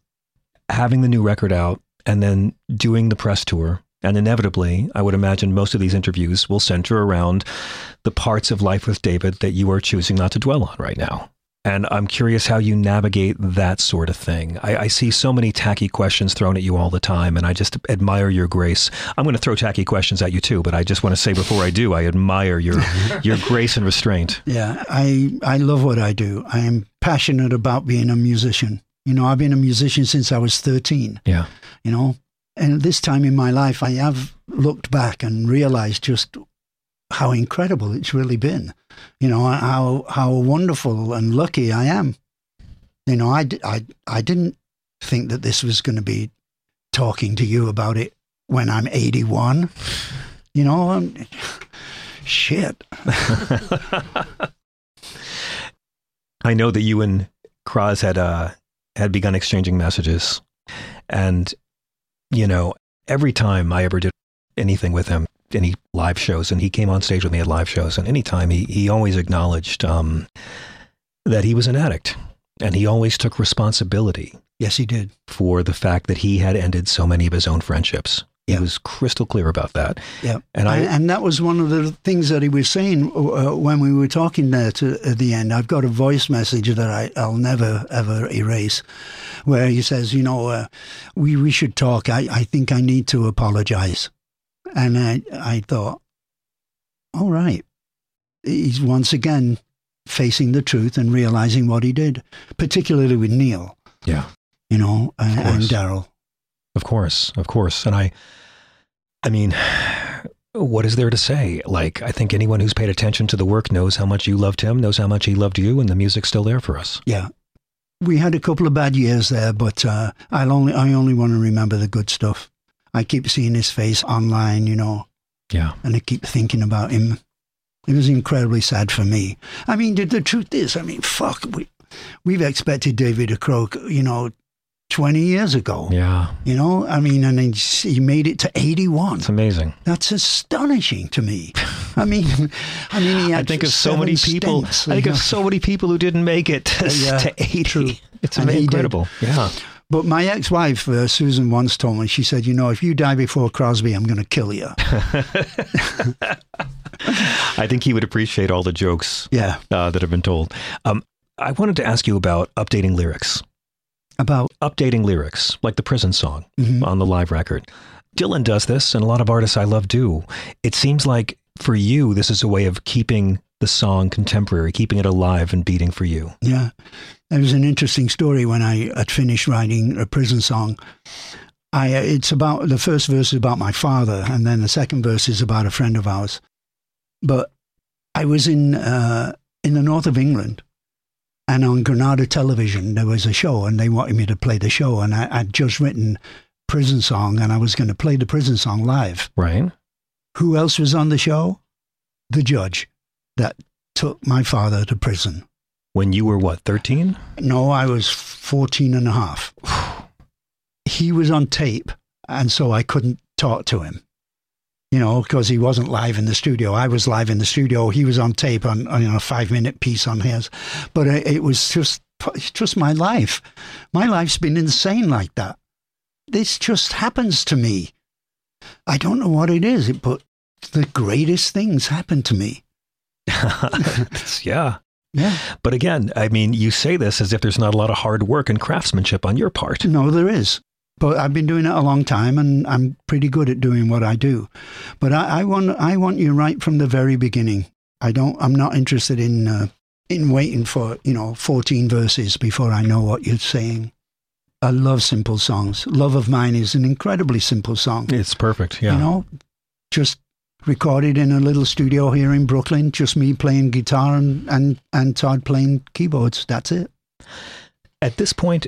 having the new record out and then doing the press tour. And inevitably, I would imagine most of these interviews will center around the parts of life with David that you are choosing not to dwell on right now. And I'm curious how you navigate that sort of thing. I, I see so many tacky questions thrown at you all the time, and I just admire your grace. I'm going to throw tacky questions at you too, but I just want to say before I do, I admire your your grace and restraint. Yeah, I I love what I do. I am passionate about being a musician. You know, I've been a musician since I was 13. Yeah. You know, and this time in my life, I have looked back and realized just how incredible it's really been. You know, how how wonderful and lucky I am. You know, I, I, I didn't think that this was going to be talking to you about it when I'm 81. You know, I'm, shit. I know that you and Croz had uh, had begun exchanging messages, and you know, every time I ever did anything with him, any live shows, and he came on stage with me at live shows, and anytime he he always acknowledged um, that he was an addict, and he always took responsibility Yes, he did. for the fact that he had ended so many of his own friendships. Yeah. He was crystal clear about that. Yeah, And I- and that was one of the things that he was saying uh, when we were talking there to, at the end. I've got a voice message that I, I'll never ever erase, where he says, "You know, uh, we we should talk. I, I think I need to apologize." And I I thought, all right, he's once again facing the truth and realizing what he did, particularly with Neil, Yeah. you know, and, and. Daryl. Of course, of course. And I, I mean, what is there to say? Like, I think anyone who's paid attention to the work knows how much you loved him, knows how much he loved you, and the music's still there for us. Yeah. we had a couple of bad years there, but uh, I'll only I only want to remember the good stuff. I keep seeing his face online, you know, Yeah. and I keep thinking about him. It was incredibly sad for me. I mean, the, the truth is, I mean, fuck, we we've expected David to croak, you know, twenty years ago. Yeah. You know, I mean, and he made it to eighty-one. It's amazing. That's astonishing to me. I mean, I mean, he I think of so many people. stents, I think you of so many people who didn't make it to, Yeah, to 80. true. It's And incredible. Yeah. But my ex-wife uh, Susan once told me, she said, "You know, if you die before Crosby, I'm going to kill you." I think he would appreciate all the jokes yeah, uh, that have been told. Um, I wanted to ask you about updating lyrics. about Updating lyrics, like the prison song Mhm. on the live record. Dylan does this, and a lot of artists I love do. It seems like for you, this is a way of keeping the song contemporary, keeping it alive and beating for you. yeah. There was an interesting story when I had finished writing a prison song. I uh, it's about the first verse is about my father, and then the second verse is about a friend of ours. But I was in uh, in the north of England, and on Granada Television there was a show, and they wanted me to play the show, and I, I'd just written prison song, and I was going to play the prison song live. Right? Who else was on the show? The judge that took my father to prison. When you were what, 13? No, I was 14 and a half. He was on tape, and so I couldn't talk to him. You know, because he wasn't live in the studio. I was live in the studio. He was on tape on, on you know, a five minute piece on his. But it, it was just, just my life. My life's been insane like that. This just happens to me. I don't know what it is, but the greatest things happen to me. Yeah. Yeah. But again, I mean, you say this as if there's not a lot of hard work and craftsmanship on your part. No, there is. But I've been doing it a long time, and I'm pretty good at doing what I do. But I, I want I want you right from the very beginning. I don't. I'm not interested in uh, in waiting for you know 14 verses before I know what you're saying. I love simple songs. Love of Mine is an incredibly simple song. It's perfect. Yeah. You know, just recorded in a little studio here in Brooklyn. Just me playing guitar and and, and Todd playing keyboards. That's it. At this point,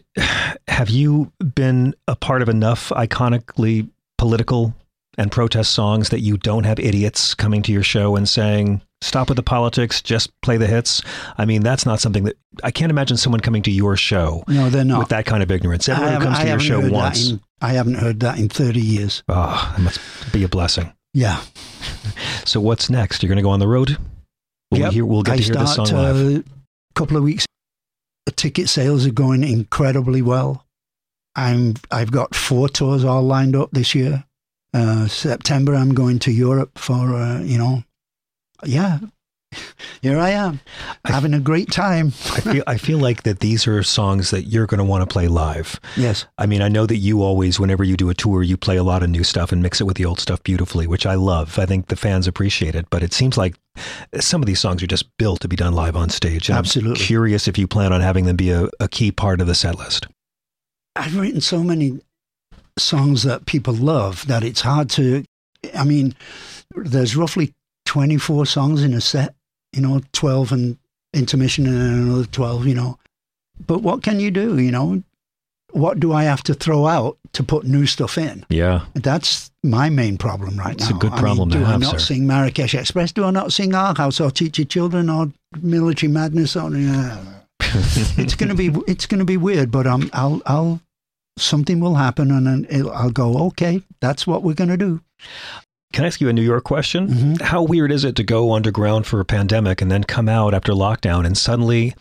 have you been a part of enough iconically political and protest songs that you don't have idiots coming to your show and saying, stop with the politics, just play the hits? I mean, that's not something that I can't imagine someone coming to your show No, they're not. with that kind of ignorance. Everyone who comes to your show once. in- I haven't heard that in 30 years. Ah, oh, it must be a blessing. Yeah. So what's next? You're going to go on the road? Will Yep. we hear, we'll get I to hear this start song live. a couple of weeks. The ticket sales are going incredibly well. I'm I've got four tours all lined up this year. Uh, September I'm going to Europe for uh, you know, yeah. Here I am, having a great time. I feel I feel like that these are songs that you're going to want to play live. Yes, I mean, I know that you always, whenever you do a tour, you play a lot of new stuff and mix it with the old stuff beautifully, which I love. I think the fans appreciate it. But it seems like some of these songs are just built to be done live on stage. Absolutely. I'm curious if you plan on having them be a, a key part of the set list. I've written so many songs that people love that it's hard to. I mean, there's roughly 24 songs in a set, you know, 12 and intermission and another 12, you know. But what can you do, you know? What do I have to throw out to put new stuff in? Yeah. That's my main problem right now. It's a good I mean, problem to do I not sir. sing Marrakesh Express? Do I not sing Our House or Teach Your Children or Military Madness? Or, it's gonna be it's gonna be weird, but um, I'll I'll something will happen and then it'll, I'll go okay. That's what we're gonna do. Can I ask you a New York question? Mhm. How weird is it to go underground for a pandemic and then come out after lockdown and suddenly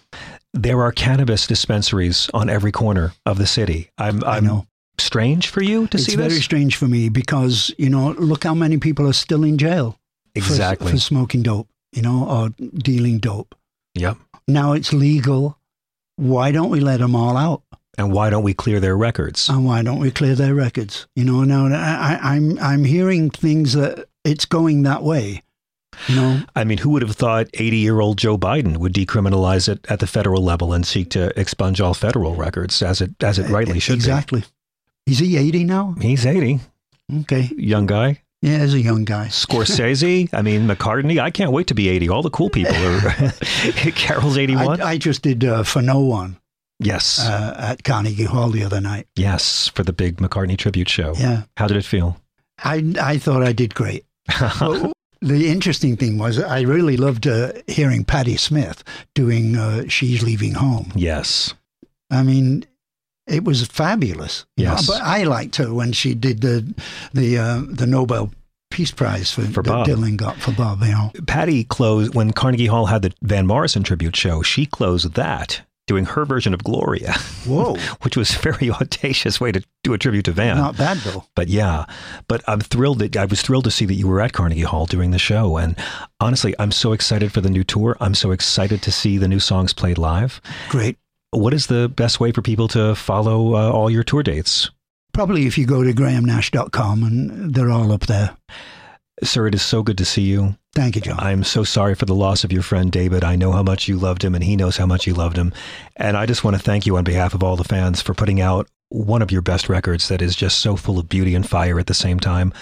there are cannabis dispensaries on every corner of the city? I'm, I I'm know strange for you to see this? it's very strange for me because you know look how many people are still in jail for- Exactly. for, smoking dope, you know, or dealing dope. Yep. Now it's legal. Why don't we let them all out? And why don't we clear their records? And why don't we clear their records? You know, now I, I'm I'm hearing things that it's going that way. You know, I mean, who would have thought 80 year old Joe Biden would decriminalize it at the federal level and seek to expunge all federal records as it as it rightly should be. exactly. Is he 80 now? He's 80, Okay. young guy. Yeah, as a young guy. Scorsese, I mean, McCartney. I can't wait to be 80. All the cool people are. Carole's 81. I, I just did uh, For No One. Yes. uh, at Carnegie Hall the other night. yes, for the big McCartney tribute show. Yeah. How did it feel? I I thought I did great. Well, the interesting thing was I really loved uh, hearing Patti Smith doing uh, "She's Leaving Home." yes. I mean, it was fabulous. Yes. but I liked her when she did the the uh, the Nobel Peace Prize for, For that Bob. Dylan got for Bob. You know, Patti closed when Carnegie Hall had the Van Morrison tribute show. She closed that doing her version of Gloria, whoa, which was a very audacious way to do a tribute to Van. not bad though. But yeah, but I'm thrilled that I was thrilled to see that you were at Carnegie Hall doing the show. And honestly, I'm so excited for the new tour. I'm so excited to see the new songs played live. Great. What is the best way for people to follow uh, all your tour dates? Probably if you go to grahamnash.com and they're all up there. Sir, it is so good to see you. Thank you, John. I'm so sorry for the loss of your friend David. I know how much you loved him, and he knows how much you loved him. And I just want to thank you on behalf of all the fans for putting out one of your best records that is just so full of beauty and fire at the same time.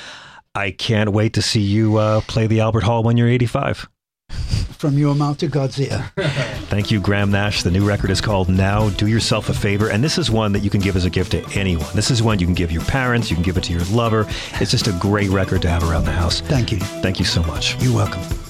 I can't wait to see you uh, play the Albert Hall when you're 85. From your mouth to God's ear. Thank you, Graham Nash. The new record is called Now Do Yourself a Favor. And this is one that you can give as a gift to anyone. This is one you can give your parents, you can give it to your lover. It's just a great record to have around the house. Thank you. Thank you so much. You're welcome.